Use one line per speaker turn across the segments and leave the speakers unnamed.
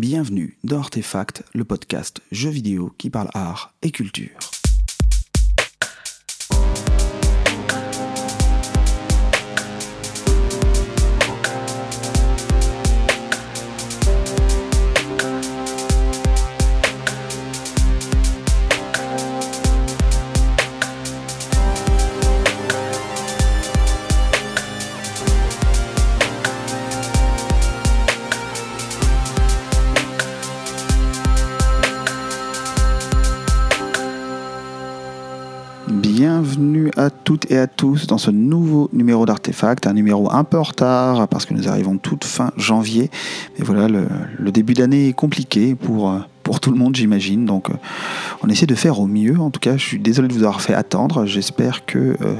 Bienvenue dans Artefact, le podcast jeux vidéo qui parle art et culture. Dans ce nouveau numéro d'Artefact, un numéro un peu en retard parce que nous arrivons toute fin janvier. Mais voilà, le, début d'année est compliqué pour, euh, pour tout le monde, j'imagine. Donc, euh, on essaie de faire au mieux. En tout cas, je suis désolé de vous avoir fait attendre. J'espère que, euh,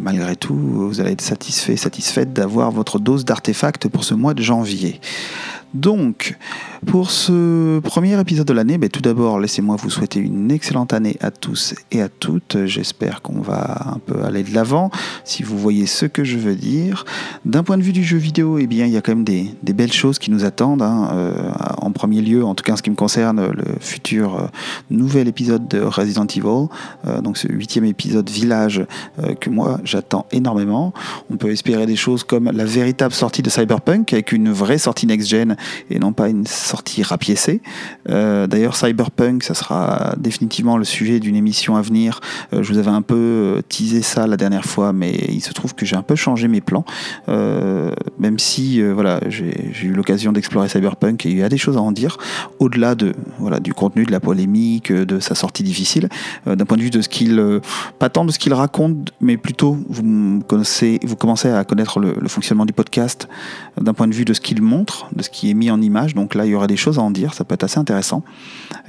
malgré tout, vous allez être satisfait, satisfaite d'avoir votre dose d'artefact pour ce mois de janvier. Donc, pour ce premier épisode de l'année, ben, tout d'abord, laissez-moi vous souhaiter une excellente année à tous et à toutes. J'espère qu'on va un peu aller de l'avant, si vous voyez ce que je veux dire. D'un point de vue du jeu vidéo, eh bien, il y a quand même des, belles choses qui nous attendent. hein. Euh, en premier lieu, en tout cas en ce qui me concerne, le futur euh, nouvel épisode de Resident Evil, euh, donc ce huitième épisode Village que moi j'attends énormément. On peut espérer des choses comme la véritable sortie de Cyberpunk avec une vraie sortie next-gen et non pas une sortie rapiécée. Euh, D'ailleurs, Cyberpunk, ça sera définitivement le sujet d'une émission à venir. Euh, je vous avais un peu euh, teasé ça la dernière fois, mais il se trouve que j'ai un peu changé mes plans. Même si voilà, j'ai eu l'occasion d'explorer Cyberpunk et il y a des choses à en dire, au-delà de, voilà, du contenu, de la polémique, de sa sortie difficile, d'un point de vue de ce qu'il, pas tant de ce qu'il raconte, mais plutôt vous, connaissez, vous commencez à connaître le, fonctionnement du podcast d'un point de vue de ce qu'il montre, de ce qui est mis en image. Donc là, il y des choses à en dire, ça peut être assez intéressant.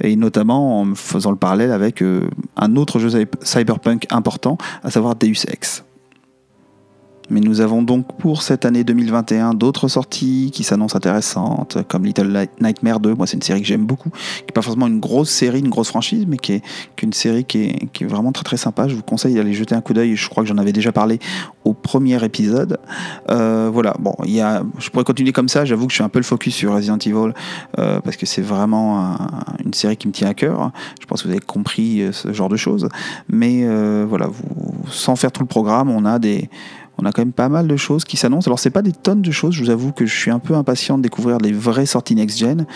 Et notamment en faisant le parallèle avec euh, un autre jeu cy- cyberpunk important, à savoir Deus Ex. Mais nous avons donc pour cette année 2021 d'autres sorties qui s'annoncent intéressantes, comme Little Night- Nightmare 2. Moi, c'est une série que j'aime beaucoup, qui n'est pas forcément une grosse série, une grosse franchise, mais qui est, une série qui est, vraiment très très sympa. Je vous conseille d'aller jeter un coup d'œil. Je crois que j'en avais déjà parlé au premier épisode. Euh, voilà, bon, il y a, je pourrais continuer comme ça. J'avoue que je suis un peu le focus sur Resident Evil euh, parce que c'est vraiment un- une série qui me tient à cœur. Je pense que vous avez compris euh, ce genre de choses. Mais voilà, sans faire tout le programme, on a des on a quand même pas mal de choses qui s'annoncent. Alors c'est pas des tonnes de choses, je vous avoue que je suis un peu impatient de découvrir les vraies sorties next-gen,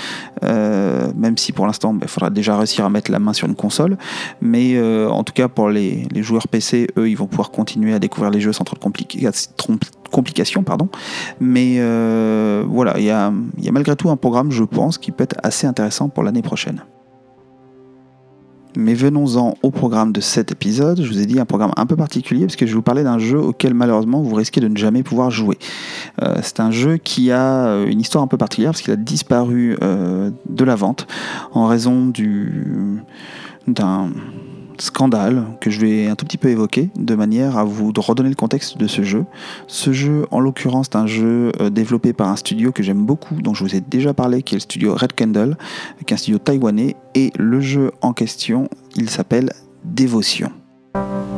euh, même si pour l'instant il faudra déjà réussir à mettre la main sur une console. Mais euh, en tout cas pour les, joueurs PC, eux, ils vont pouvoir continuer à découvrir les jeux sans trop de complications. Pardon. Mais euh, voilà, il y a malgré tout un programme, je pense, qui peut être assez intéressant pour l'année prochaine. Mais venons-en au programme de cet épisode. Je vous ai dit un programme un peu particulier parce que je vous parler d'un jeu auquel malheureusement vous risquez de ne jamais pouvoir jouer. Euh, c'est un jeu qui a euh, une histoire un peu particulière parce qu'il a disparu euh, de la vente en raison du d'un scandale que je vais un tout petit peu évoquer de manière à vous redonner le contexte de ce jeu. Ce jeu, en l'occurrence, c'est un jeu euh, développé par un studio que j'aime beaucoup, dont je vous ai déjà parlé, qui est le studio Red Candle, qui est un studio taïwanais, et le jeu en question, il s'appelle Dévotion.
“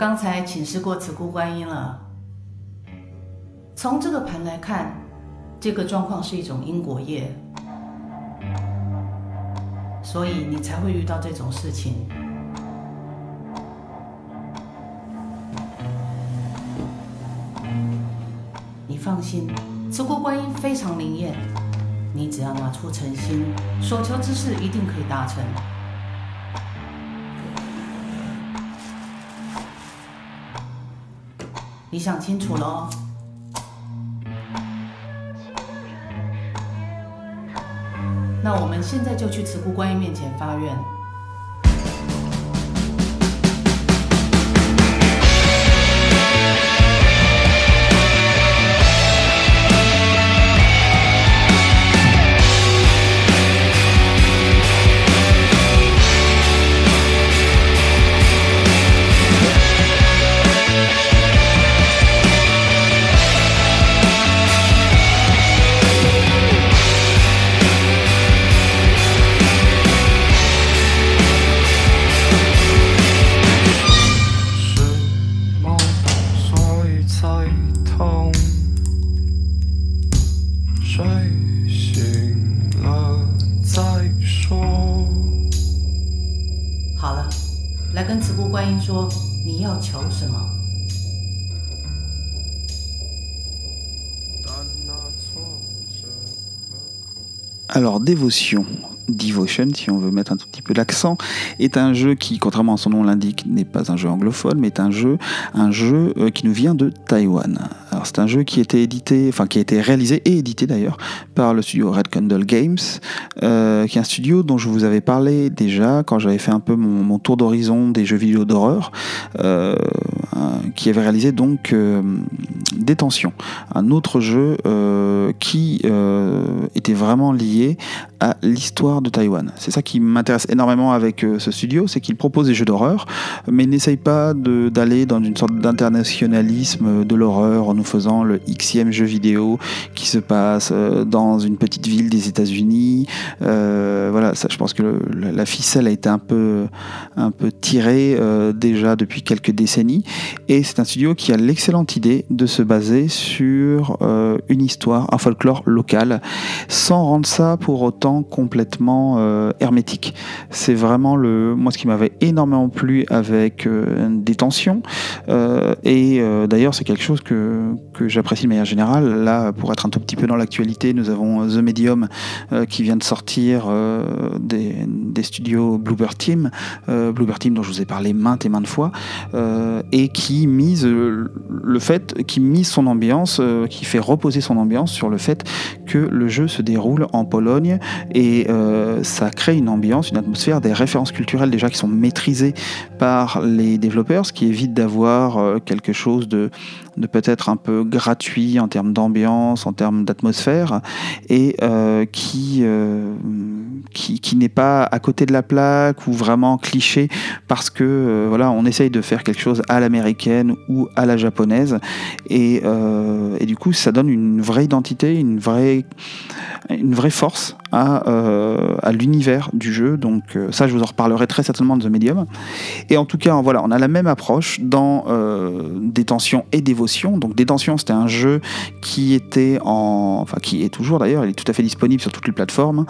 刚才请示过慈姑观音了。从这个盘来看，这个状况是一种因果业，所以你才会遇到这种事情。你放心，慈姑观音非常灵验，你只要拿出诚心，所求之事一定可以达成。”你想清楚了哦。那我们现在就去慈姑观音面前发愿。
Alors, Dévotion. Devotion, si on veut mettre un tout petit peu l'accent, est un jeu qui, contrairement à son nom l'indique, n'est pas un jeu anglophone, mais est un jeu, un jeu euh, qui nous vient de Taïwan. Alors c'est un jeu qui a été édité, enfin qui a été réalisé et édité d'ailleurs par le studio Red Candle Games, euh, qui est un studio dont je vous avais parlé déjà quand j'avais fait un peu mon, tour d'horizon des jeux vidéo d'horreur, euh, qui avait réalisé donc Détention, un autre jeu qui était vraiment lié à l'histoire de Taïwan. C'est ça qui m'intéresse énormément avec euh, ce studio, c'est qu'il propose des jeux d'horreur, mais n'essaye pas d'aller dans une sorte d'internationalisme de l'horreur en nous faisant le xème jeu vidéo qui se passe euh, dans une petite ville des États-Unis. Euh, voilà, ça, je pense que la ficelle a été un peu, un peu tirée déjà depuis quelques décennies, et c'est un studio qui a l'excellente idée de se baser sur une histoire, un folklore local, sans rendre ça pour autant complètement euh, hermétique. C'est vraiment le, moi ce qui m'avait énormément plu avec euh, Détention. Euh, et d'ailleurs c'est quelque chose que, que j'apprécie de manière générale. Là, pour être un tout petit peu dans l'actualité, nous avons The Medium qui vient de sortir des, des, studios Bluebird Team, Bluebird Team dont je vous ai parlé maintes et maintes fois, et qui mise qui mise son ambiance, qui fait reposer son ambiance sur le fait que le jeu se déroule en Pologne et euh, ça crée une ambiance, une atmosphère, des références culturelles déjà qui sont maîtrisées par les développeurs, ce qui évite d'avoir euh, quelque chose de, peut-être un peu gratuit en termes d'ambiance, en termes d'atmosphère, et euh, qui, n'est pas à côté de la plaque ou vraiment cliché parce que voilà, on essaye de faire quelque chose à l'américaine ou à la japonaise, et, et du coup ça donne une vraie identité, une vraie, une vraie force à, euh, à l'univers du jeu. Donc euh, ça, je vous en reparlerai très certainement de The Medium. Et en tout cas, voilà, on a la même approche dans euh, Détention et Dévotion. Donc Détention, c'était un jeu qui était en, enfin qui est toujours d'ailleurs, il est tout à fait disponible sur toutes les plateformes,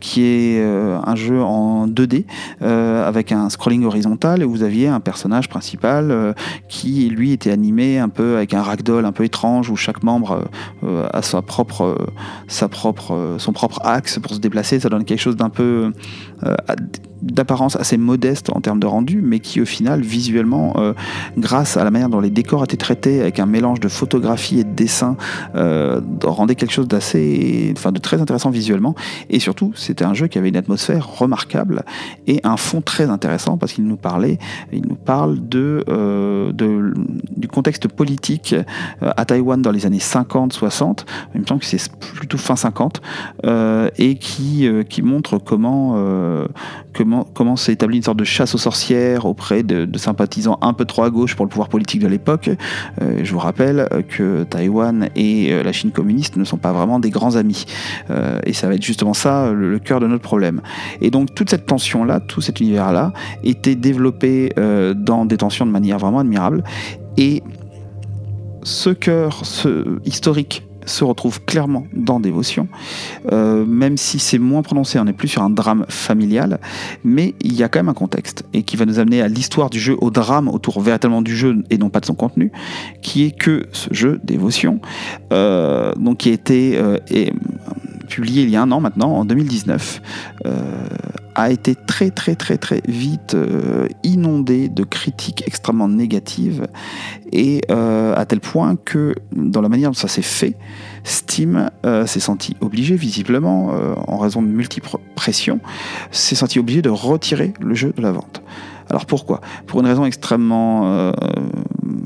qui est un jeu en 2D avec un scrolling horizontal et vous aviez un personnage principal qui lui était animé un peu avec un ragdoll un peu étrange où chaque membre a sa propre, sa propre, son propre pour se déplacer, ça donne quelque chose d'un peu euh, d'apparence assez modeste en termes de rendu, mais qui au final, visuellement, euh, grâce à la manière dont les décors étaient traités, avec un mélange de photographie et de dessin, euh, rendait quelque chose d'assez, enfin, de très intéressant visuellement. Et surtout, c'était un jeu qui avait une atmosphère remarquable et un fond très intéressant parce qu'il nous parlait, il nous parle de, euh, de du contexte politique à Taïwan dans les années 50-60. Il me semble que c'est plutôt fin 50 et qui, qui montre comment, comment comment, s'est établie une sorte de chasse aux sorcières auprès de, sympathisants un peu trop à gauche pour le pouvoir politique de l'époque. Euh, je vous rappelle que Taïwan et euh, la Chine communiste ne sont pas vraiment des grands amis. Euh, et ça va être justement ça le, cœur de notre problème. Et donc toute cette tension-là, tout cet univers-là, était développé dans des tensions de manière vraiment admirable. Et ce cœur ce historique se retrouve clairement dans Dévotion, euh, même si c'est moins prononcé, on n'est plus sur un drame familial, mais il y a quand même un contexte, et qui va nous amener à l'histoire du jeu, au drame autour véritablement du jeu et non pas de son contenu, qui est que ce jeu Dévotion, euh, donc qui a été euh, publié il y a un an maintenant, en 2019, a été très très très très vite euh, inondé de critiques extrêmement négatives et euh, à tel point que dans la manière dont ça s'est fait, Steam euh, s'est senti obligé visiblement, en raison de multiples pressions, s'est senti obligé de retirer le jeu de la vente. Alors pourquoi? Pour une raison extrêmement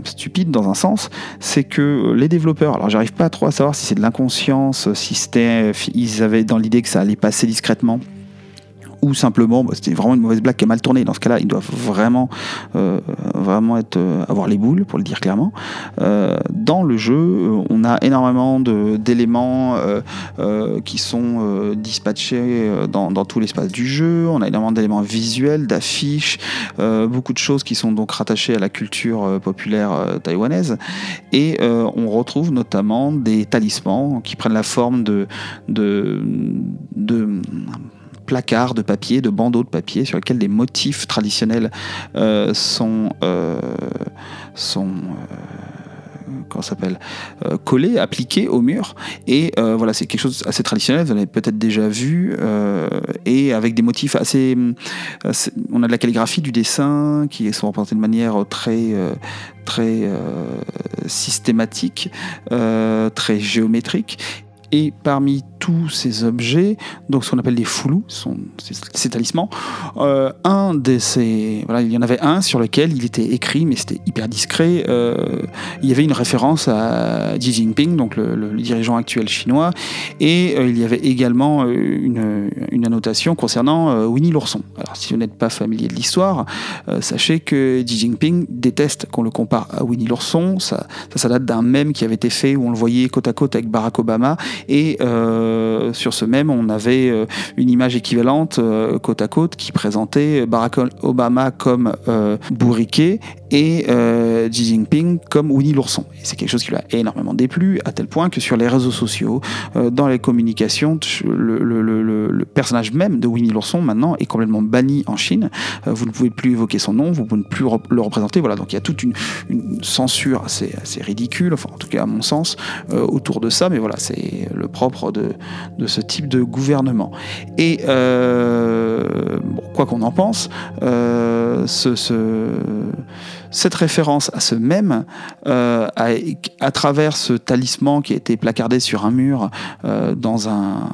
stupide dans un sens, c'est que les développeurs, alors j'arrive pas trop à savoir si c'est de l'inconscience, si c'était, ils avaient dans l'idée que ça allait passer discrètement ou simplement bah, c'était vraiment une mauvaise blague qui a mal tourné. Dans ce cas-là, ils doivent vraiment, euh, vraiment être, euh, avoir les boules, pour le dire clairement. Euh, dans le jeu, on a énormément d'éléments qui sont dispatchés dans, dans tout l'espace du jeu. On a énormément d'éléments visuels, d'affiches, beaucoup de choses qui sont donc rattachées à la culture populaire taïwanaise. Et on retrouve notamment des talismans qui prennent la forme de, de, de placards de papier, de bandeaux de papier sur lesquels des motifs traditionnels euh, sont, euh, sont euh, s'appelle appliqué au mur. Et voilà, c'est quelque chose assez traditionnel. Vous en avez peut-être déjà vu et avec des motifs assez, on a de la calligraphie, du dessin qui sont représentés de manière très très systématique, très géométrique. Et parmi tous ces objets, donc ce qu'on appelle des foulous, sont ces, talismans. Euh, un de ces, voilà, il y en avait un sur lequel il était écrit, mais c'était hyper discret. Euh, il y avait une référence à Xi Jinping, donc le, dirigeant actuel chinois, et euh, il y avait également une, une annotation concernant Winnie l'ourson. Alors, si vous n'êtes pas familier de l'histoire, sachez que Xi Jinping déteste qu'on le compare à Winnie l'ourson. Ça, ça, ça date d'un mème qui avait été fait où on le voyait côte à côte avec Barack Obama et euh, sur ce même, on avait euh, une image équivalente euh, côte à côte qui présentait Barack Obama comme bourriqué et Xi Jinping comme Winnie l'ourson. C'est quelque chose qui lui a énormément déplu, à tel point que sur les réseaux sociaux, dans les communications, le, personnage même de Winnie l'ourson maintenant est complètement banni en Chine. vous ne pouvez plus évoquer son nom, vous ne pouvez plus le représenter. Voilà, donc il y a toute une, censure assez, assez, ridicule, enfin en tout cas à mon sens, autour de ça. Mais voilà, c'est le propre de, de ce type de gouvernement. Et euh, quoi qu'on en pense, euh, ce, cette référence à ce même, euh, à, travers ce talisman qui a été placardé sur un mur dans, un,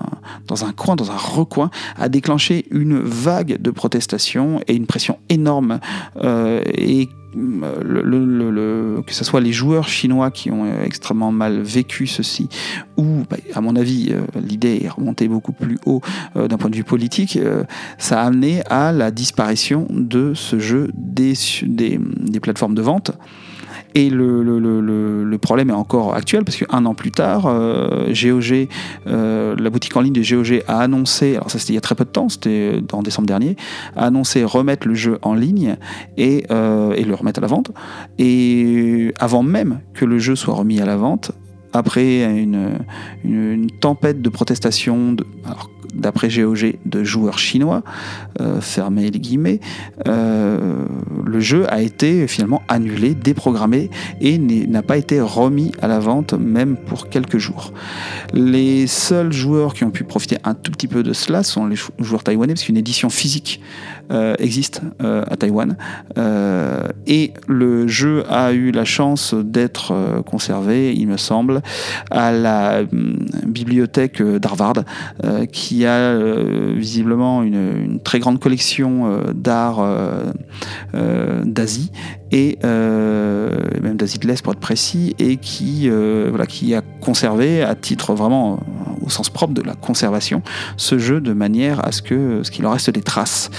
dans un coin, dans un recoin, a déclenché une vague de protestations et une pression énorme et que ce soit les joueurs chinois qui ont euh, extrêmement mal vécu ceci, ou, bah, à mon avis, euh, l'idée est remontée beaucoup plus haut euh, d'un point de vue politique, ça a amené à la disparition de ce jeu des plateformes de vente. Et le, problème est encore actuel parce qu'un an plus tard, euh, euh, la boutique en ligne de GOG a annoncé, alors ça c'était il y a très peu de temps, c'était en décembre dernier, a annoncé remettre le jeu en ligne et, euh, le remettre à la vente. Et avant même que le jeu soit remis à la vente, après une, tempête de protestations, de, d'après GOG, de joueurs chinois, euh, euh, le jeu a été finalement annulé, déprogrammé et n'a pas été remis à la vente même pour quelques jours. Les seuls joueurs qui ont pu profiter un tout petit peu de cela sont les joueurs taïwanais, parce qu'une édition physique existe euh, à Taïwan. Euh, et le jeu a eu la chance d'être conservé, il me semble, à la hum, bibliothèque d'Harvard, qui a visiblement une, très grande collection d'art d'Asie et même d'Asie pour être précis, et qui, voilà, qui a conservé à titre vraiment au sens propre de la conservation ce jeu de manière à ce que ce qu'il en reste des traces.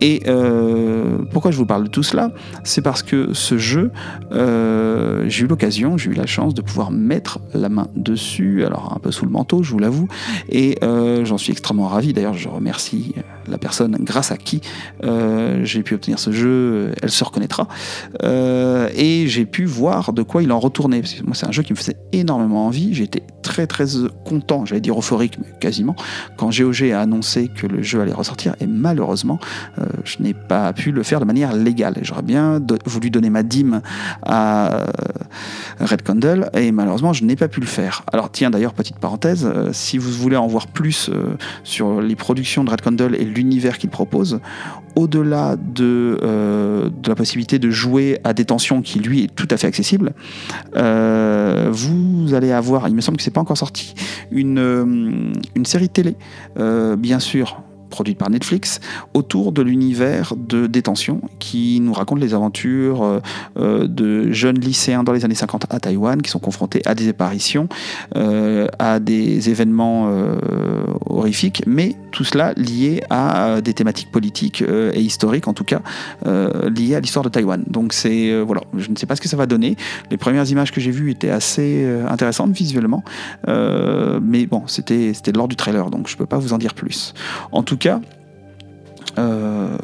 Et euh, pourquoi je vous parle de tout cela? C'est parce que ce jeu, euh, j'ai eu l'occasion, j'ai eu la chance de pouvoir mettre la main dessus, alors un peu sous le manteau, je vous l'avoue, et euh, j'en suis extrêmement ravi. D'ailleurs, je remercie la personne grâce à qui j'ai pu obtenir ce jeu, elle se reconnaîtra. Et j'ai pu voir de quoi il en retournait. Parce que moi, c'est un jeu qui me faisait énormément envie. J'étais très très content, j'allais dire euphorique, mais quasiment, quand GOG a annoncé que le jeu allait ressortir. Et malheureusement, je n'ai pas pu le faire de manière légale. J'aurais bien voulu donner ma dîme à euh, Red Candle et malheureusement je n'ai pas pu le faire. Alors tiens d'ailleurs petite parenthèse, euh, si vous voulez en voir plus euh, sur les productions de Red Candle et l'univers qu'il propose, au-delà de, de, la possibilité de jouer à détention qui lui est tout à fait accessible, vous allez avoir, il me semble que c'est pas encore sorti, une, une série télé, bien sûr produite par Netflix, autour de l'univers de détention, qui nous raconte les aventures euh, euh, de jeunes lycéens dans les années 50 à Taïwan, qui sont confrontés à des apparitions, euh, à des événements horrifiques, mais tout cela lié à des thématiques politiques et historiques, en tout cas, liées à l'histoire de Taïwan. Donc c'est, voilà, je ne sais pas ce que ça va donner. Les premières images que j'ai vues étaient assez intéressantes visuellement, mais bon, c'était lors du trailer, donc je ne peux pas vous en dire plus. En tout cas, euh,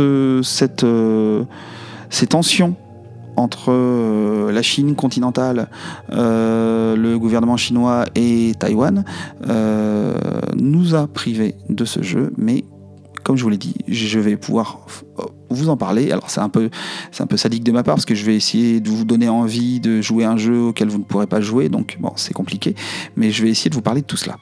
euh, ces tensions entre euh, la Chine continentale, le gouvernement chinois et Taïwan nous a privés de ce jeu, mais comme je vous l'ai dit, je vais pouvoir vous en parler. Alors c'est un peu c'est un peu sadique de ma part parce que je vais essayer de vous donner envie de jouer un jeu auquel vous ne pourrez pas jouer, donc bon c'est compliqué, mais je vais essayer de vous parler de tout cela.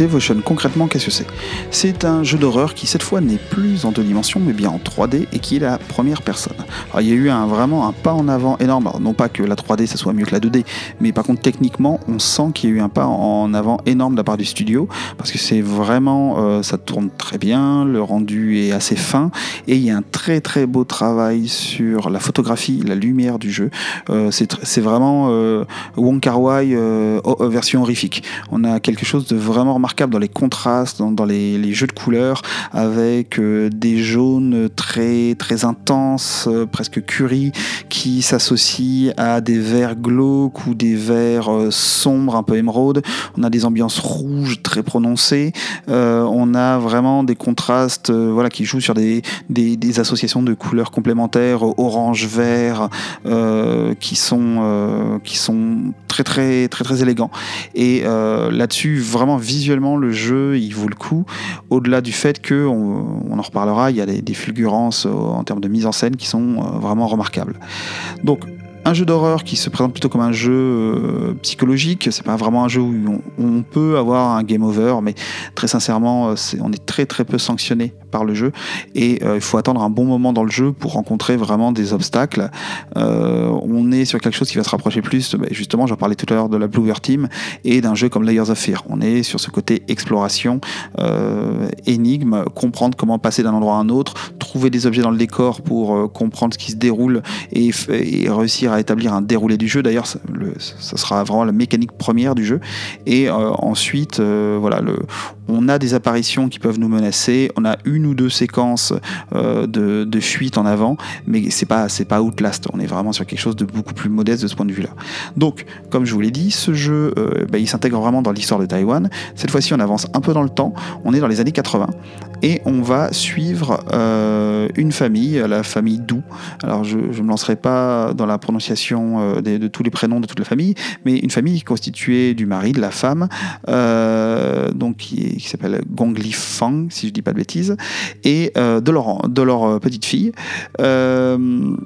Devotion, concrètement, qu'est-ce que c'est? C'est un jeu d'horreur qui, cette fois, n'est plus en deux dimensions, mais bien en 3D et qui est la première personne. Il y a eu un, vraiment un pas en avant énorme. non pas que la 3D, ça soit mieux que la 2D, mais par contre, techniquement, on sent qu'il y a eu un pas en avant énorme de la part du studio, parce que c'est vraiment, euh, ça tourne très bien, le rendu est assez fin, et il y a un très très beau travail sur la photographie, la lumière du jeu. Euh, c'est vraiment euh, Wong Kar Wai version horrifique. On a quelque chose de vraiment remarquable dans les contrastes, dans, les, jeux de couleurs, avec euh, des jaunes très très intenses, euh, presque curry, qui s'associent à des verts glauques ou des verts euh, sombres, un peu émeraude. On a des ambiances rouges très prononcées. on a vraiment des contrastes, voilà, qui jouent sur des, des, associations de couleurs complémentaires, orange, vert, qui sont qui sont très très très très élégants. Et là-dessus, vraiment visuellement le jeu, il vaut le coup. Au-delà du fait que, on, en reparlera, il y a des, fulgurances euh, en termes de mise en scène qui sont euh, vraiment remarquables. Donc, un jeu d'horreur qui se présente plutôt comme un jeu euh, psychologique. C'est pas vraiment un jeu où on, peut avoir un game over, mais très sincèrement, on est très très peu sanctionné par le jeu et il faut attendre un bon moment dans le jeu pour rencontrer vraiment des obstacles. on est sur quelque chose qui va se rapprocher plus, bah, justement, j'en parlais tout à l'heure de la Bluebeard Team et d'un jeu comme Layers of Fear. On est sur ce côté exploration, euh, énigme, comprendre comment passer d'un endroit à un autre, trouver des objets dans le décor pour euh, comprendre ce qui se déroule et, réussir à établir un déroulé du jeu. D'ailleurs, ça, sera vraiment la mécanique première du jeu. Et euh, ensuite, voilà, le, on a des apparitions qui peuvent nous menacer, on a une ou deux séquences de, fuite en avant, mais c'est pas pas Outlast. On est vraiment sur quelque chose de beaucoup plus modeste de ce point de vue-là. Donc, comme je vous l'ai dit, ce jeu, bah, il s'intègre vraiment dans l'histoire de Taïwan. Cette fois-ci, on avance un peu dans le temps. On est dans les années 80 et on va suivre euh, une famille, la famille Dou. Alors, je ne me lancerai pas dans la prononciation euh, de, tous les prénoms de toute la famille, mais une famille constituée du mari, de la femme, euh, donc qui, s'appelle Gong Li Fang, si je ne dis pas de bêtises, et de leur, de leur petite fille. Euh,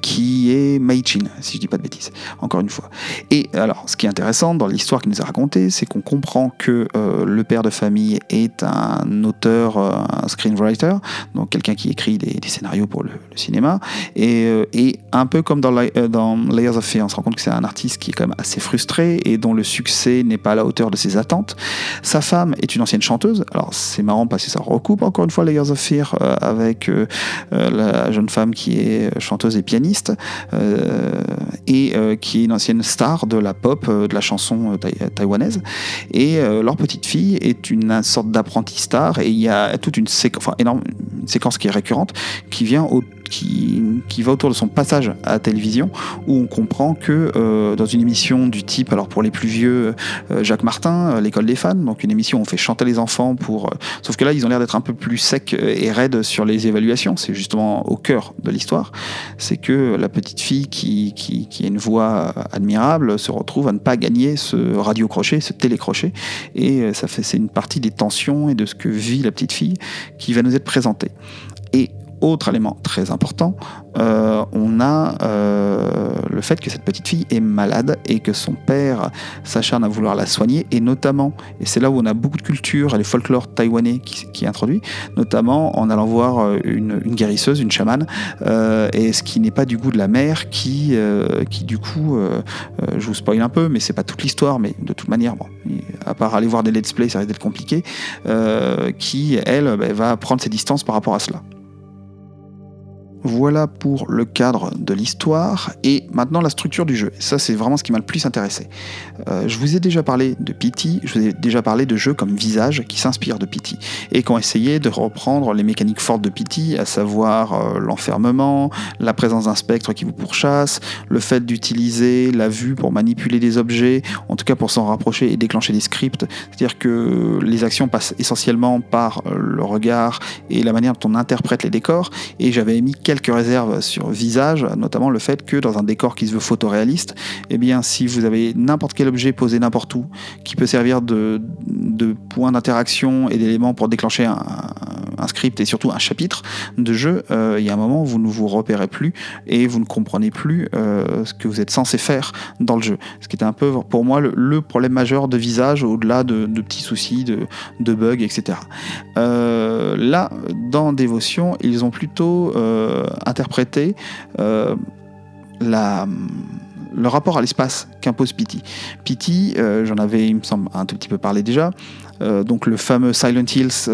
qui est Meichin, si je dis pas de bêtises, encore une fois. Et alors, ce qui est intéressant dans l'histoire qu'il nous a racontée, c'est qu'on comprend que euh, le père de famille est un auteur, euh, un screenwriter, donc quelqu'un qui écrit des, scénarios pour le, cinéma, et, un peu comme dans, dans Layers of Fear, on se rend compte que c'est un artiste qui est quand même assez frustré et dont le succès n'est pas à la hauteur de ses attentes. Sa femme est une ancienne chanteuse, alors c'est marrant parce que ça recoupe encore une fois Layers of Fear avec la jeune femme qui est chanteuse et euh, et euh, qui est une ancienne star de la pop, euh, de la chanson taïwanaise. Et leur petite fille est une sorte d'apprenti star et il y a toute une, enfin, énorme, une séquence qui est récurrente qui vient au qui, va autour de son passage à la télévision, où on comprend que dans une émission du type, alors pour les plus vieux, Jacques Martin, l'école des fans, donc une émission où on fait chanter les enfants pour, sauf que là ils ont l'air d'être un peu plus secs et raides sur les évaluations. C'est justement au cœur de l'histoire, c'est que la petite fille qui, qui, a une voix admirable se retrouve à ne pas gagner ce radio crochet, ce télécrochet, et ça fait c'est une partie des tensions et de ce que vit la petite fille qui va nous être présentée. Autre élément très important, euh, on a euh, le fait que cette petite fille est malade et que son père s'acharne à vouloir la soigner, et notamment, et c'est là où on a beaucoup de culture et le folklore taïwanais qui, est introduit, notamment en allant voir euh, une, guérisseuse, une chamane, et ce qui n'est pas du goût de la mère, qui, qui du coup, je vous spoil un peu, mais c'est pas toute l'histoire, mais de toute manière, bon, à part aller voir des let's play, ça risque d'être compliqué, qui, elle, bah, va prendre ses distances par rapport à cela. Voilà pour le cadre de l'histoire et maintenant la structure du jeu. Ça, c'est vraiment ce qui m'a le plus intéressé. Euh, je vous ai déjà parlé de Pity, je vous ai déjà parlé de jeux comme Visage qui s'inspirent de Pity et qui ont essayé de reprendre les mécaniques fortes de Pity, à savoir euh, l'enfermement, la présence d'un spectre qui vous pourchasse, le fait d'utiliser la vue pour manipuler des objets, en tout cas pour s'en rapprocher et déclencher des scripts. C'est-à-dire que les actions passent essentiellement par euh, le regard et la manière dont on interprète les décors. Quelques réserves sur visage, notamment le fait que dans un décor qui se veut photoréaliste, eh bien, si vous avez n'importe quel objet posé n'importe où, qui peut servir de, de point d'interaction et d'éléments pour déclencher un, script et surtout un chapitre de jeu, euh, il y a un moment où vous ne vous repérez plus et vous ne comprenez plus euh, ce que vous êtes censé faire dans le jeu. Ce qui était un peu pour moi le, problème majeur de visage au-delà de, petits soucis, de, de bugs, etc. Euh, là, dans Dévotion, ils ont plutôt interpréter euh, le rapport à l'espace qu'impose Pity. Pity, euh, j'en avais, il me semble, un tout petit peu parlé déjà, donc le fameux Silent Hills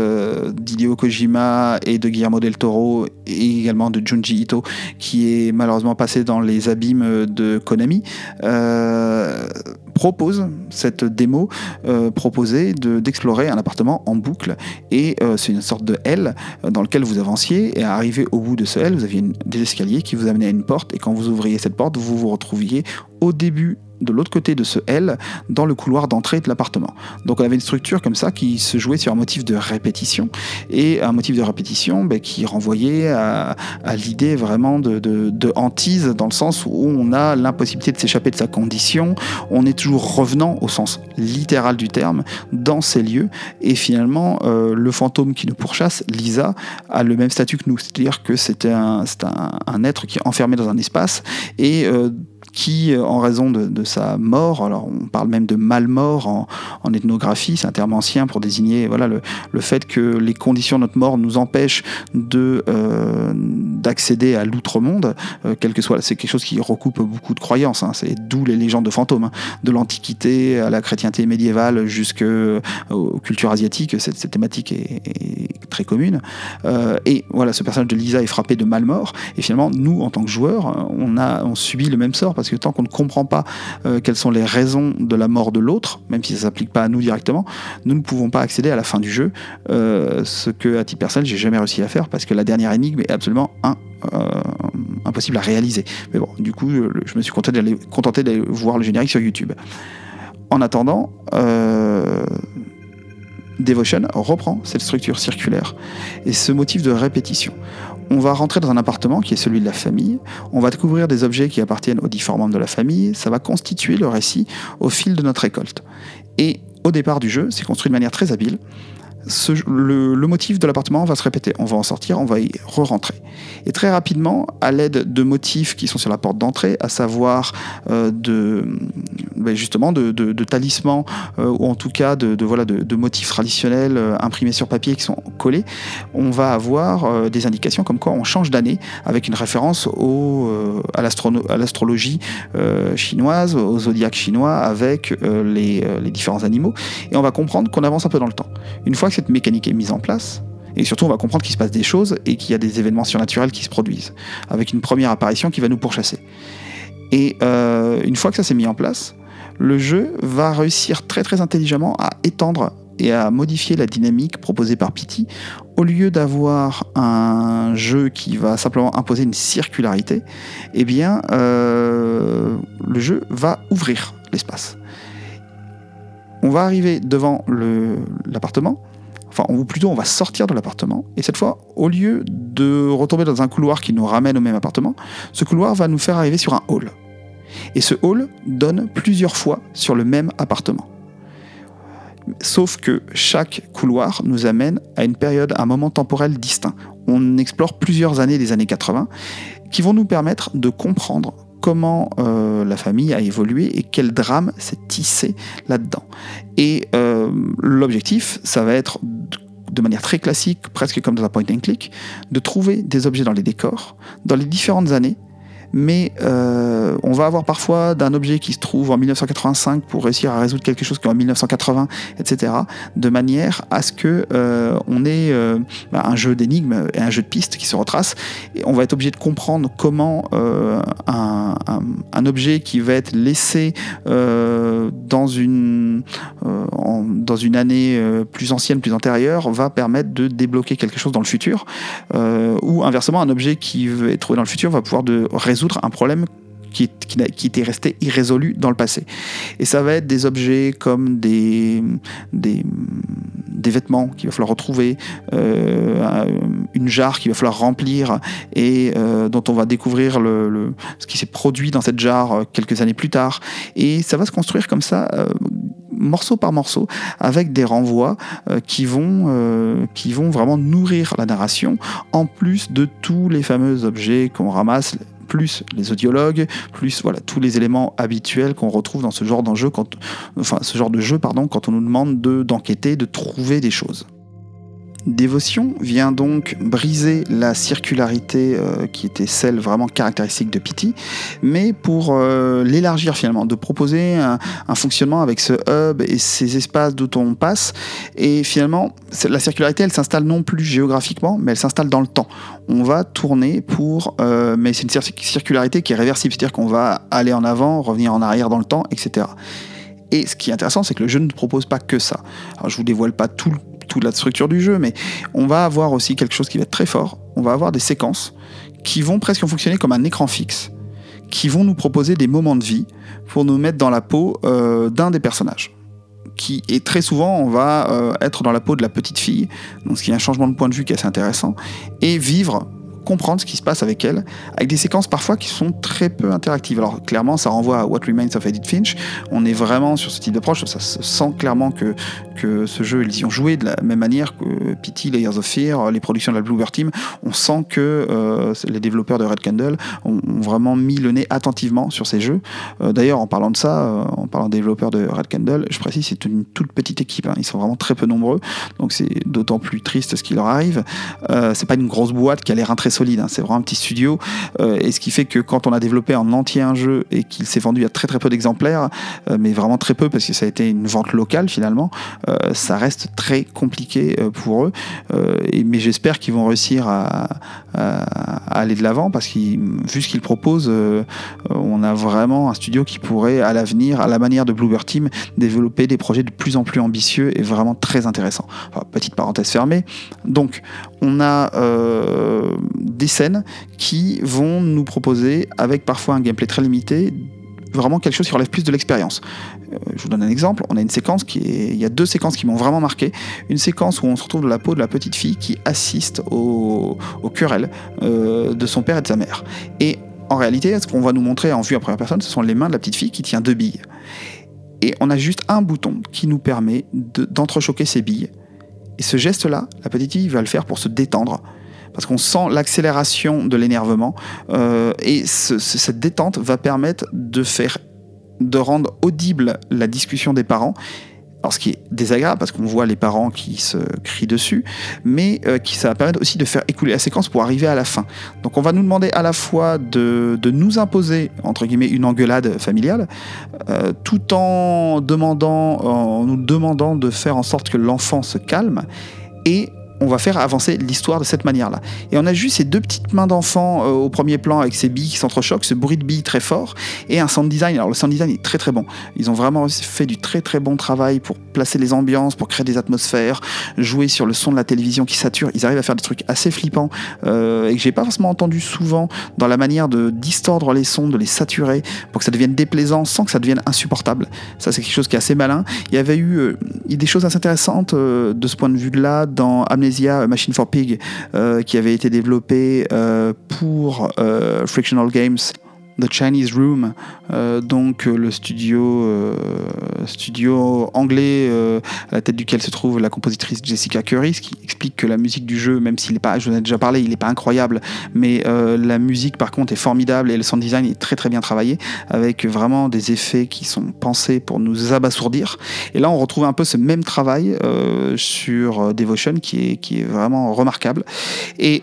d'Hideo Kojima et de Guillermo del Toro et également de Junji Ito qui est malheureusement passé dans les abîmes de Konami propose, cette démo euh, proposait d'explorer un appartement en boucle. Et euh, c'est une sorte de L euh, dans lequel vous avanciez. Et arrivé au bout de ce L, vous aviez des escaliers qui vous amenaient à une porte. Et quand vous ouvriez cette porte, vous vous retrouviez au début de l'autre côté de ce L dans le couloir d'entrée de l'appartement. Donc on avait une structure comme ça qui se jouait sur un motif de répétition. Et un motif de répétition ben, qui renvoyait à, l'idée vraiment de, hantise dans le sens où on a l'impossibilité de s'échapper de sa condition, on est toujours revenant au sens littéral du terme dans ces lieux. Et finalement euh, le fantôme qui nous pourchasse, Lisa, a le même statut que nous, c'est-à-dire que c'est un, être qui est enfermé dans un espace et euh, qui, euh, en raison de, sa mort, alors on parle même de mal-mort en, ethnographie, c'est un terme ancien pour désigner voilà, le, le, fait que les conditions de notre mort nous empêchent de, euh, d'accéder à l'outre-monde, euh, quel que soit, c'est quelque chose qui recoupe beaucoup de croyances, hein, c'est d'où les légendes de fantômes, hein. de l'Antiquité à la chrétienté médiévale jusqu'aux cultures asiatiques, cette, thématique est, très commune. et voilà, ce personnage de Lisa est frappé de mal-mort, et finalement, nous, en tant que joueurs, on, a, on subit le même sort parce que tant qu'on ne comprend pas euh, quelles sont les raisons de la mort de l'autre, même si ça ne s'applique pas à nous directement, nous ne pouvons pas accéder à la fin du jeu, euh, ce que à titre personnel j'ai jamais réussi à faire parce que la dernière énigme est absolument euh, impossible à réaliser. Mais bon, du coup, je me suis contenté d'aller voir le générique sur YouTube. En attendant, Devotion reprend cette structure circulaire et ce motif de répétition on va rentrer dans un appartement qui est celui de la famille, on va découvrir des objets qui appartiennent aux différents membres de la famille, ça va constituer le récit au fil de notre récolte. Et au départ du jeu, c'est construit de manière très habile le, motif de l'appartement va se répéter. On va en sortir, on va y re-rentrer. Et très rapidement, à l'aide de motifs qui sont sur la porte d'entrée, à savoir euh, de, ben justement de, talismans euh, ou en tout cas de, motifs traditionnels euh, imprimés sur papier qui sont collés, on va avoir des indications comme quoi on change d'année avec une référence à l'astrologie chinoise, au zodiaque chinois avec les, les différents animaux. Et on va comprendre qu'on avance un peu dans le temps. Une fois que cette mécanique est mise en place, et surtout on va comprendre qu'il se passe des choses et qu'il y a des événements surnaturels qui se produisent, avec une première apparition qui va nous pourchasser. Et euh, une fois que ça s'est mis en place, le jeu va réussir très très intelligemment à étendre et à modifier la dynamique proposée par Pity. Au lieu d'avoir un jeu qui va simplement imposer une circularité, eh bien, euh, le jeu va ouvrir l'espace. On va arriver devant l'appartement, enfin, ou plutôt on va sortir de l'appartement, et cette fois, au lieu de retomber dans un couloir qui nous ramène au même appartement, ce couloir va nous faire arriver sur un hall. Et ce hall donne plusieurs fois sur le même appartement. Sauf que chaque couloir nous amène à une période, à un moment temporel distinct. On explore plusieurs années des années 80 qui vont nous permettre de comprendre comment euh, la famille a évolué et quel drame s'est tissé là-dedans. Et euh, l'objectif, ça va être de manière très classique, presque comme dans un point and click, de trouver des objets dans les décors, dans les différentes années mais euh, on va avoir parfois d'un objet qui se trouve en 1985 pour réussir à résoudre quelque chose qui est en 1980, etc., de manière à ce que euh, on ait euh, bah, un jeu d'énigmes et un jeu de pistes qui se retrace, et on va être obligé de comprendre comment un, objet qui va être laissé dans une dans une année plus ancienne, plus antérieure, va permettre de débloquer quelque chose dans le futur, ou inversement, un objet qui être trouvé dans le futur va pouvoir de résoudre résoudre un problème qui, qui, était resté irrésolu dans le passé. Et ça va être des objets comme des, des, des vêtements qu'il va falloir retrouver, euh, une jarre qu'il va falloir remplir et euh, dont on va découvrir le, ce qui s'est produit dans cette jarre euh, quelques années plus tard. Et ça va se construire comme ça. morceau par morceau, avec des renvois qui, vont, qui vont vraiment nourrir la narration, en plus de tous les fameux objets qu'on ramasse, plus les audiologues, plus voilà tous les éléments habituels qu'on retrouve dans ce genre d'enjeu, de jeu quand on nous demande de d'enquêter, de trouver des choses. Dévotion vient donc briser la circularité euh, qui était celle vraiment caractéristique de Pity, mais pour euh, l'élargir finalement, de proposer un, fonctionnement avec ce hub et ces espaces d'où on passe. Et finalement, la circularité, elle s'installe non plus géographiquement, mais elle s'installe dans le temps. On va tourner pour, euh, mais c'est une circularité qui est réversible, c'est-à-dire qu'on va aller en avant, revenir en arrière dans le temps, etc. Et ce qui est intéressant, c'est que le jeu ne propose pas que ça. Alors, je vous dévoile pas tout le toute la structure du jeu, mais on va avoir aussi quelque chose qui va être très fort. On va avoir des séquences qui vont presque fonctionner comme un écran fixe, qui vont nous proposer des moments de vie pour nous mettre dans la peau euh, d'un des personnages. Qui, et très souvent, on va euh, être dans la peau de la petite fille, donc ce qui est un changement de point de vue qui est assez intéressant, et vivre comprendre ce qui se passe avec elle, avec des séquences parfois qui sont très peu interactives. Alors clairement, ça renvoie à What Remains of Edith Finch. On est vraiment sur ce type d'approche. Ça se sent clairement que, que ce jeu, ils y ont joué de la même manière que Pity, Layers of Fear, les productions de la Bluebird Team. On sent que euh, les développeurs de Red Candle ont, vraiment mis le nez attentivement sur ces jeux. Euh, d'ailleurs, en parlant de ça, euh, en parlant des développeurs de Red Candle, je précise, c'est une toute petite équipe. Hein. Ils sont vraiment très peu nombreux. Donc c'est d'autant plus triste ce qui leur arrive. c'est pas une grosse boîte qui a l'air très Hein. C'est vraiment un petit studio. Euh, et ce qui fait que quand on a développé en entier un jeu et qu'il s'est vendu à très très peu d'exemplaires, euh, mais vraiment très peu parce que ça a été une vente locale finalement, euh, ça reste très compliqué pour eux. mais j'espère qu'ils vont réussir à, aller de l'avant parce que vu ce qu'ils proposent, on a vraiment un studio qui pourrait à l'avenir, à la manière de Bluebird Team, développer des projets de plus en plus ambitieux et vraiment très intéressants. petite parenthèse fermée. Donc, on a des scènes qui vont nous proposer, avec parfois un gameplay très limité, vraiment quelque chose qui relève plus de l'expérience. Euh, je vous donne un exemple. On a une séquence qui il y a deux séquences qui m'ont vraiment marqué. Une séquence où on se retrouve dans la peau de la petite fille qui assiste au, au querelle euh, de son père et de sa mère. Et en réalité, ce qu'on va nous montrer en vue à première personne, ce sont les mains de la petite fille qui tient deux billes. Et on a juste un bouton qui nous permet d'entrechoquer ces billes. Et ce geste-là, la petite fille va le faire pour se détendre, parce qu'on sent l'accélération de l'énervement euh, et cette détente va permettre de faire de rendre audible la discussion des parents alors ce qui est désagréable parce qu'on voit les parents qui se crient dessus, mais euh, qui ça va permettre aussi de faire écouler la séquence pour arriver à la fin. Donc on va nous demander à la fois de, nous imposer entre guillemets une engueulade familiale, euh, tout en demandant, en nous demandant de faire en sorte que l'enfant se calme et on va faire avancer l'histoire de cette manière-là. Et on a juste ces deux petites mains d'enfant euh, au premier plan avec ces billes qui s'entrechoquent, ce bruit de billes très fort, et un sound design. Alors le sound design est très très bon. Ils ont vraiment fait du très très bon travail pour placer les ambiances, pour créer des atmosphères, jouer sur le son de la télévision qui sature. Ils arrivent à faire des trucs assez flippants euh, et que j'ai pas forcément entendu souvent dans la manière de distordre les sons, de les saturer pour que ça devienne déplaisant sans que ça devienne insupportable. Ça c'est quelque chose qui est assez malin. Il y avait eu euh, des choses assez intéressantes de ce point de vue-là dans Machine for Pig euh, qui avait été développé euh, pour euh, Frictional Games. The Chinese Room, donc le studio, studio anglais à la tête duquel se trouve la compositrice Jessica Curry, ce qui explique que la musique du jeu, même s'il n'est pas, je vous en ai déjà parlé, il n'est pas incroyable, mais la musique par contre est formidable et le sound design est très très bien travaillé, avec vraiment des effets qui sont pensés pour nous abasourdir. Et là on retrouve un peu ce même travail sur Devotion qui est, qui est vraiment remarquable. Et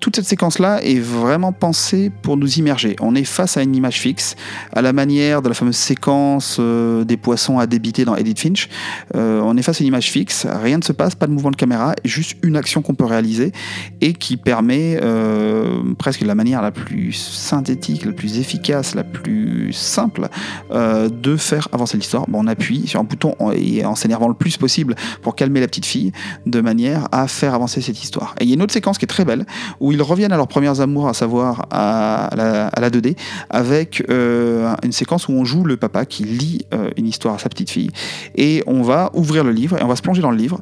toute cette séquence-là est vraiment pensée pour nous immerger. On est face à une image fixe, à la manière de la fameuse séquence euh, des poissons à débiter dans Edith Finch. Euh, on est face à une image fixe, rien ne se passe, pas de mouvement de caméra, juste une action qu'on peut réaliser et qui permet euh, presque de la manière la plus synthétique, la plus efficace, la plus simple de faire avancer l'histoire. Bon, on appuie sur un bouton et en s'énervant le plus possible pour calmer la petite fille, de manière à faire avancer cette histoire. Et il y a une autre séquence qui est très belle ils reviennent à leurs premières amours, à savoir à la, 2D, avec euh, une séquence où on joue le papa qui lit euh, une histoire à sa petite fille. Et on va ouvrir le livre et on va se plonger dans le livre.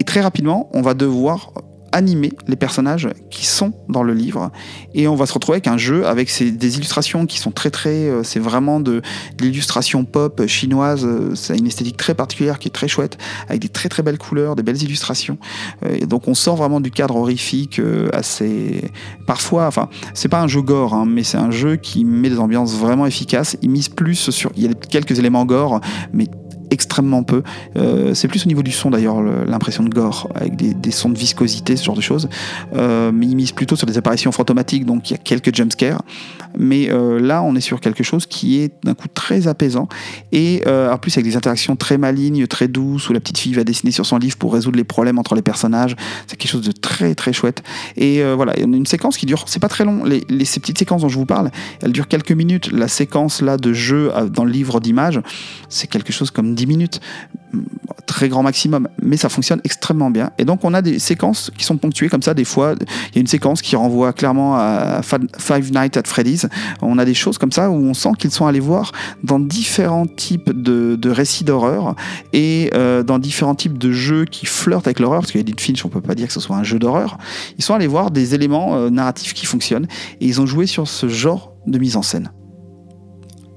Et très rapidement, on va devoir animer les personnages qui sont dans le livre. Et on va se retrouver avec un jeu avec des illustrations qui sont très très euh, c'est vraiment de, l'illustration pop chinoise. Euh, c'est une esthétique très particulière qui est très chouette avec des très très belles couleurs des belles illustrations. Euh, et donc on sort vraiment du cadre horrifique assez parfois enfin c'est pas un jeu gore hein, mais c'est un jeu qui met des ambiances vraiment efficaces. Il mise plus sur il y a quelques éléments gore mais extrêmement peu. Euh, c'est plus au niveau du son d'ailleurs l'impression de gore, avec des, sons de viscosité, ce genre de choses. Euh, mais il mise plutôt sur des apparitions fantomatiques, donc il y a quelques jumpscares. Mais euh, là, on est sur quelque chose qui est d'un coup très apaisant. Et en plus, avec des interactions très malignes, très douces, où la petite fille va dessiner sur son livre pour résoudre les problèmes entre les personnages. C'est quelque chose de très très chouette. Et voilà, il y a une séquence qui dure, c'est pas très long. Les, ces petites séquences dont je vous parle, elles durent quelques minutes. La séquence là de jeu dans le livre d'images, c'est quelque chose comme 10 minutes, très grand maximum, mais ça fonctionne extrêmement bien. Et donc on a des séquences qui sont ponctuées comme ça, des fois il y a une séquence qui renvoie clairement à Five Nights at Freddy's, on a des choses comme ça où on sent qu'ils sont allés voir dans différents types de, récits d'horreur et euh, dans différents types de jeux qui flirtent avec l'horreur, parce qu'Edith Finch on peut pas dire que ce soit un jeu d'horreur, ils sont allés voir des éléments euh, narratifs qui fonctionnent et ils ont joué sur ce genre de mise en scène.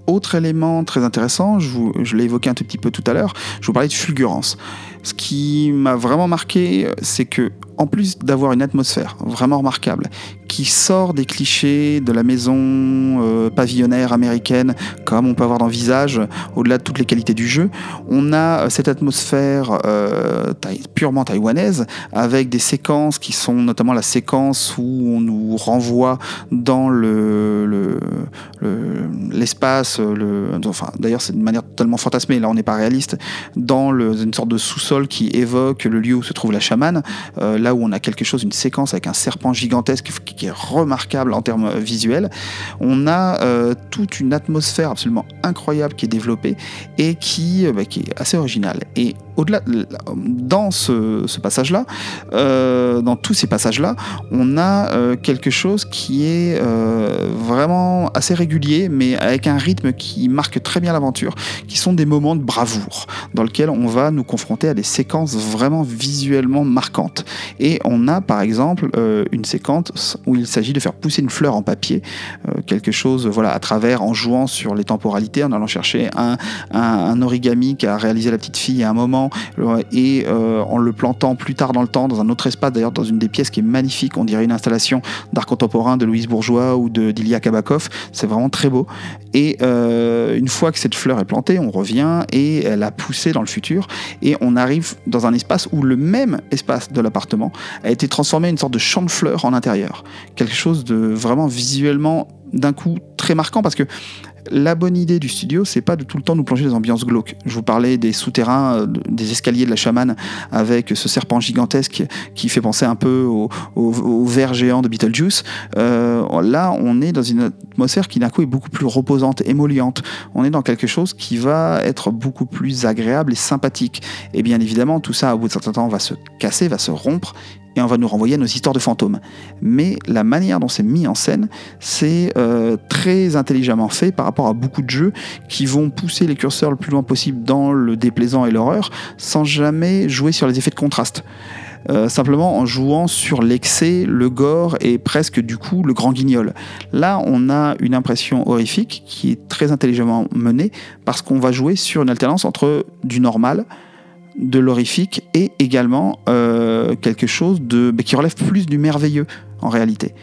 Autre élément très intéressant, je, l'ai évoqué un tout petit peu tout à l'heure, je vous parlais de fulgurance. Ce qui m'a vraiment marqué, c'est que en plus d'avoir une atmosphère vraiment remarquable, qui sort des clichés de la maison euh, pavillonnaire américaine, comme on peut avoir dans Visage, au-delà de toutes les qualités du jeu, on a euh, cette atmosphère euh, purement taïwanaise, avec des séquences qui sont notamment la séquence où on nous renvoie dans le, l'espace, le, enfin d'ailleurs c'est une manière totalement fantasmée, là on n'est pas réaliste, dans une sorte de sous-sol qui évoque le lieu où se trouve la chamane là où on a quelque chose, une séquence avec un serpent gigantesque qui est remarquable en termes visuels, on a euh, toute une atmosphère absolument incroyable qui est développée et qui, euh, bah, est assez originale. Et au-delà, dans ce, passage-là, euh, dans tous ces passages-là, on a quelque chose qui est vraiment assez régulier, mais avec un rythme qui marque très bien l'aventure, qui sont des moments de bravoure, dans lesquels on va nous confronter à des séquences vraiment visuellement marquantes. Et on a par exemple euh, une séquence où il s'agit de faire pousser une fleur en papier, euh, quelque chose voilà, à travers, en jouant sur les temporalités, en allant chercher un, origami qui a réalisé la petite fille à un moment, euh, et en le plantant plus tard dans le temps, dans un autre espace, d'ailleurs dans une des pièces qui est magnifique, on dirait une installation d'art contemporain de Louise Bourgeois ou de d'Ilia Kabakov, c'est vraiment très beau. Et une fois que cette fleur est plantée, on revient et elle a poussé dans le futur, et on arrive dans un espace où le même espace de l'appartement a été transformé en une sorte de champ de fleurs en intérieur. Quelque chose de vraiment visuellement d'un coup très marquant parce que la bonne idée du studio, c'est pas de tout le temps nous plonger dans des ambiances glauques. Je vous parlais des souterrains, euh, des escaliers de la chamane avec ce serpent gigantesque qui fait penser un peu au, au, ver géant de Beetlejuice. Euh, là, on est dans une atmosphère qui d'un coup est beaucoup plus reposante, émolliente. On est dans quelque chose qui va être beaucoup plus agréable et sympathique. Et bien évidemment, tout ça, au bout de certain temps, va se casser, va se rompre et on va nous renvoyer à nos histoires de fantômes. Mais la manière dont c'est mis en scène, c'est euh, très intelligemment fait par rapport à beaucoup de jeux qui vont pousser les curseurs le plus loin possible dans le déplaisant et l'horreur, sans jamais jouer sur les effets de contraste. Euh, simplement en jouant sur l'excès, le gore et presque du coup le grand guignol. Là, on a une impression horrifique qui est très intelligemment menée parce qu'on va jouer sur une alternance entre du normal, de l'horrifique et également euh, quelque chose de, qui relève plus du merveilleux en réalité.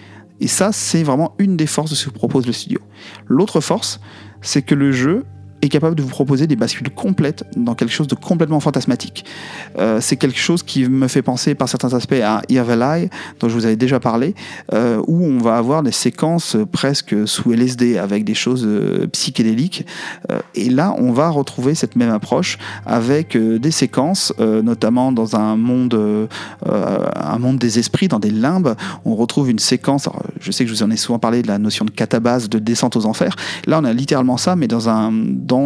Et ça, c'est vraiment une des forces de ce que propose le studio. L'autre force, c'est que le jeu est capable de vous proposer des bascules complètes dans quelque chose de complètement fantasmatique. Euh, c'est quelque chose qui me fait penser par certains aspects à Evil Eye, dont je vous avais déjà parlé, euh, où on va avoir des séquences presque sous LSD avec des choses euh, psychédéliques. et là, on va retrouver cette même approche avec des séquences, notamment dans un monde, un monde des esprits, dans des limbes. On retrouve une séquence, je sais que je vous en ai souvent parlé de la notion de catabase, de descente aux enfers. Là, on a littéralement ça, mais dans un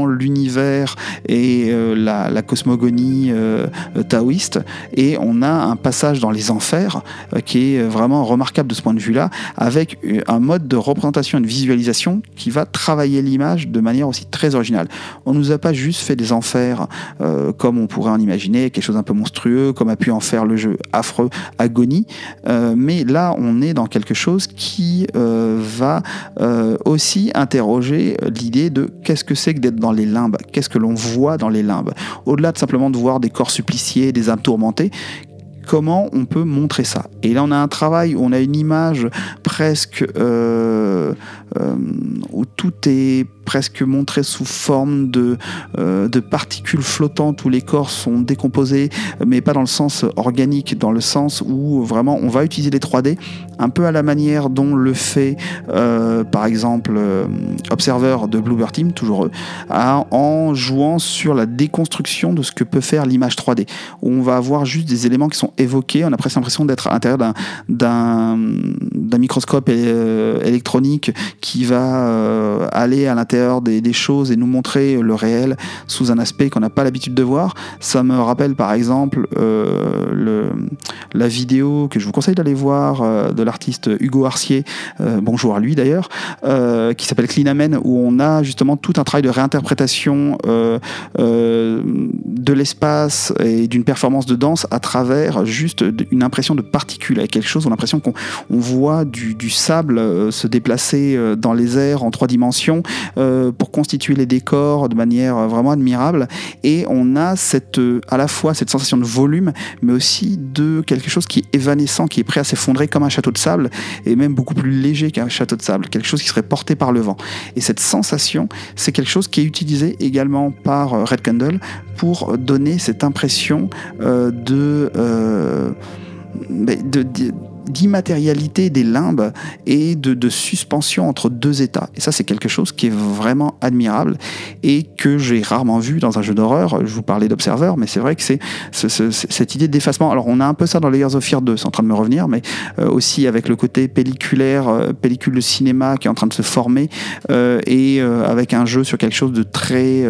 l'univers et euh, la, cosmogonie euh, taoïste. Et on a un passage dans les enfers euh, qui est vraiment remarquable de ce point de vue-là, avec un mode de représentation et de visualisation qui va travailler l'image de manière aussi très originale. On nous a pas juste fait des enfers comme on pourrait en imaginer, quelque chose un peu monstrueux, comme a pu en faire le jeu affreux Agonie, mais là on est dans quelque chose qui va aussi interroger l'idée de qu'est-ce que c'est que d'être dans les limbes. Qu'est-ce que l'on voit dans les limbes? Au-delà de simplement de voir des corps suppliciés, des âmes tourmentées, comment on peut montrer ça? Et là, on a un travail où on a une image presque euh, euh, où tout est presque montré sous forme de, euh, de particules flottantes où les corps sont décomposés, mais pas dans le sens organique, dans le sens où vraiment on va utiliser les 3D un peu à la manière dont le fait euh, par exemple euh, Observer de Bluebird Team, toujours eux, en jouant sur la déconstruction de ce que peut faire l'image 3D, où on va avoir juste des éléments qui sont évoqués, on a presque l'impression d'être à l'intérieur d'un microscope électronique qui va aller à l'intérieur des, choses et nous montrer le réel sous un aspect qu'on n'a pas l'habitude de voir. Ça me rappelle par exemple euh, la vidéo que je vous conseille d'aller voir euh, de l'artiste Hugo Arcier, euh, bonjour à lui d'ailleurs, qui s'appelle Clean Amen, où on a justement tout un travail de réinterprétation de l'espace et d'une performance de danse à travers juste une impression de particules, avec quelque chose, on a l'impression qu'on voit du, sable se déplacer dans les airs en trois dimensions euh, pour constituer les décors de manière euh, vraiment admirable. Et on a cette, euh, à la fois cette sensation de volume, mais aussi de quelque chose qui est évanescent, qui est prêt à s'effondrer comme un château de sable, et même beaucoup plus léger qu'un château de sable, quelque chose qui serait porté par le vent. Et cette sensation, c'est quelque chose qui est utilisé également par Red Candle pour donner cette impression de d'immatérialité des limbes et de, suspension entre deux états. Et ça, c'est quelque chose qui est vraiment admirable et que j'ai rarement vu dans un jeu d'horreur. Je vous parlais d'Observer, mais c'est vrai que c'est cette idée d'effacement. Alors, on a un peu ça dans Layers of Fear 2, c'est en train de me revenir, mais euh, aussi avec le côté pelliculaire, euh, pellicule de cinéma qui est en train de se former euh, et avec un jeu sur quelque chose de très.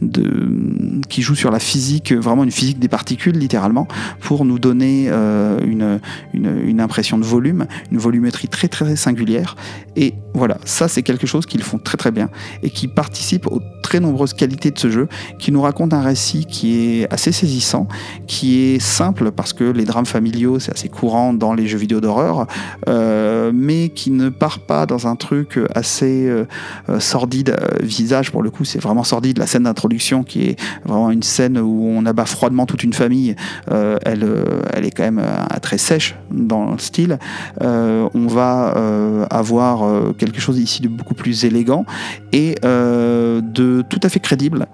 de, qui joue sur la physique, vraiment une physique des particules, littéralement, pour nous donner une, une, une impression de volume, une volumétrie très très singulière. Et voilà, ça c'est quelque chose qu'ils font très très bien et qui participe aux très nombreuses qualités de ce jeu, qui nous raconte un récit qui est assez saisissant, qui est simple parce que les drames familiaux c'est assez courant dans les jeux vidéo d'horreur, euh, mais qui ne part pas dans un truc assez euh, euh, sordide. Visage pour le coup c'est vraiment sordide. La scène d'introduction qui est vraiment une scène où on abat froidement toute une famille, elle, elle est quand même très sèche dans le style. on va avoir quelque chose ici de beaucoup plus élégant et de tout à fait crédible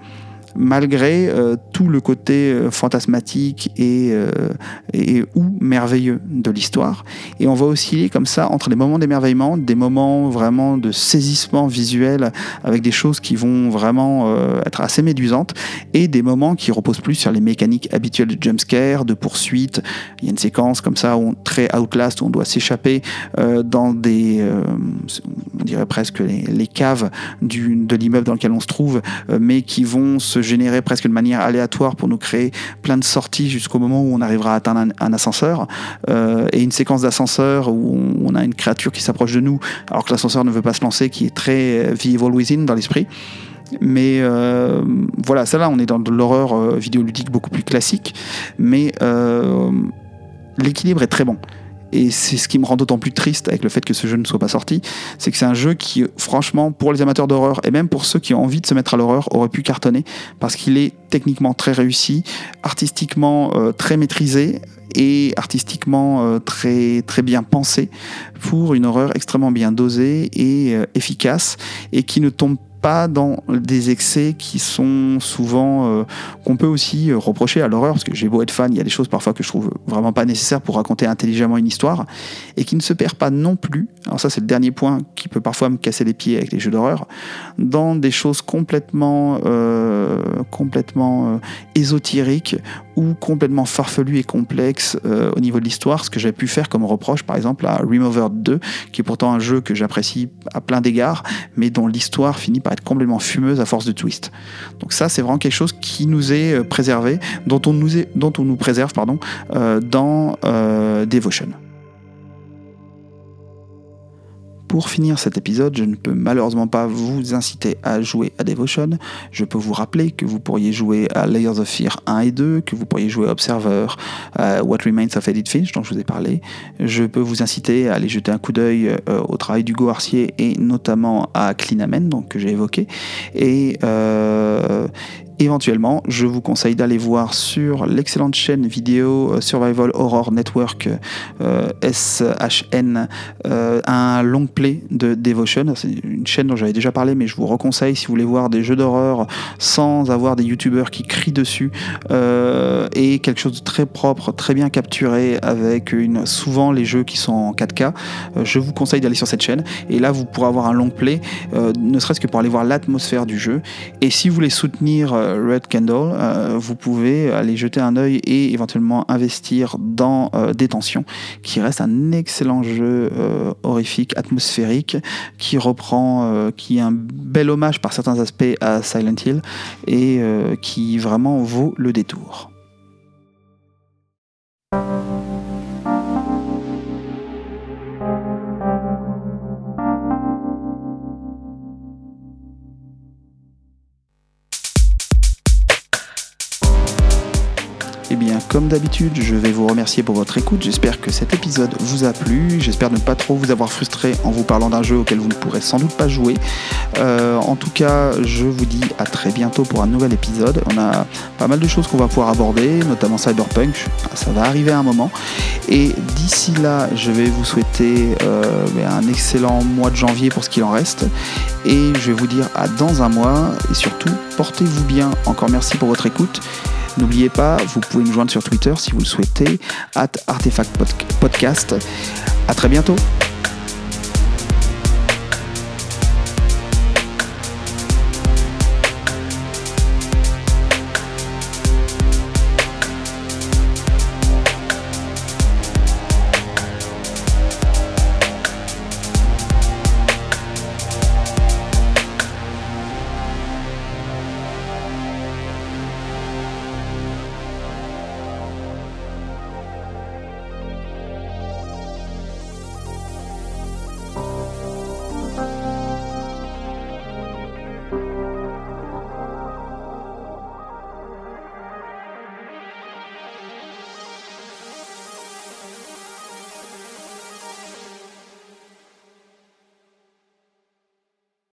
malgré tout le côté fantasmatique et, et ou merveilleux de l'histoire. Et on va osciller comme ça entre des moments d'émerveillement, des moments vraiment de saisissement visuel avec des choses qui vont vraiment être assez médusantes et des moments qui reposent plus sur les mécaniques habituelles de jumpscare, de poursuite. Il y a une séquence comme ça, où très Outlast, où on doit s'échapper euh, dans des, euh, on dirait presque les, caves de l'immeuble dans lequel on se trouve, euh, mais qui vont se générer presque de manière aléatoire pour nous créer plein de sorties jusqu'au moment où on arrivera à atteindre un, ascenseur. et une séquence d'ascenseur où on, a une créature qui s'approche de nous alors que l'ascenseur ne veut pas se lancer, qui est très The Evil Within dans l'esprit. Mais euh, voilà, ça là, on est dans de l'horreur euh, vidéoludique beaucoup plus classique, mais euh, l'équilibre est très bon. Et c'est ce qui me rend d'autant plus triste avec le fait que ce jeu ne soit pas sorti, c'est que c'est un jeu qui, franchement, pour les amateurs d'horreur et même pour ceux qui ont envie de se mettre à l'horreur, aurait pu cartonner parce qu'il est techniquement très réussi, artistiquement très maîtrisé et artistiquement très très bien pensé pour une horreur extrêmement bien dosée et efficace et qui ne tombe dans des excès qui sont souvent euh, qu'on peut aussi euh, reprocher à l'horreur parce que j'ai beau être fan il y a des choses parfois que je trouve vraiment pas nécessaires pour raconter intelligemment une histoire et qui ne se perd pas non plus. Alors ça c'est le dernier point qui peut parfois me casser les pieds avec les jeux d'horreur. Dans des choses complètement euh, complètement ésotériques ou complètement farfelu et complexe euh, au niveau de l'histoire, ce que j'ai pu faire comme reproche par exemple à Remover 2, qui est pourtant un jeu que j'apprécie à plein d'égards, mais dont l'histoire finit par être complètement fumeuse à force de twist. Donc ça c'est vraiment quelque chose qui nous est euh, préservé, dont on nous, est, dont on nous préserve pardon, euh, dans Devotion. Pour finir cet épisode, je ne peux malheureusement pas vous inciter à jouer à Devotion. Je peux vous rappeler que vous pourriez jouer à Layers of Fear 1 et 2, que vous pourriez jouer à Observer, à What Remains of Edith Finch, dont je vous ai parlé. Je peux vous inciter à aller jeter un coup d'œil euh, au travail d'Hugo Arcier et notamment à Clean Amen, donc, que j'ai évoqué. Et, euh, Éventuellement, je vous conseille d'aller voir sur l'excellente chaîne vidéo euh, Survival Horror Network euh, SHN euh, un long play de Devotion. C'est une chaîne dont j'avais déjà parlé, mais je vous reconseille si vous voulez voir des jeux d'horreur sans avoir des youtubeurs qui crient dessus et quelque chose de très propre, très bien capturé avec souvent les jeux qui sont en 4K. je vous conseille d'aller sur cette chaîne et là vous pourrez avoir un long play, ne serait-ce que pour aller voir l'atmosphère du jeu. Et si vous voulez soutenir Red Candle, euh, vous pouvez aller jeter un œil et éventuellement investir dans euh, Détention, qui reste un excellent jeu euh, horrifique, atmosphérique, qui reprend, qui est un bel hommage par certains aspects à Silent Hill et qui vraiment vaut le détour. Comme d'habitude, je vais vous remercier pour votre écoute. J'espère que cet épisode vous a plu. J'espère ne pas trop vous avoir frustré en vous parlant d'un jeu auquel vous ne pourrez sans doute pas jouer. Euh, en tout cas, je vous dis à très bientôt pour un nouvel épisode. On a pas mal de choses qu'on va pouvoir aborder, notamment Cyberpunk. Ça va arriver à un moment. Et d'ici là, je vais vous souhaiter euh, ben, un excellent mois de janvier pour ce qu'il en reste. Et je vais vous dire à dans un mois. Et surtout, portez-vous bien. Encore merci pour votre écoute. N'oubliez pas, vous pouvez nous joindre sur Twitter si vous le souhaitez, at Artefact Podcast. À très bientôt.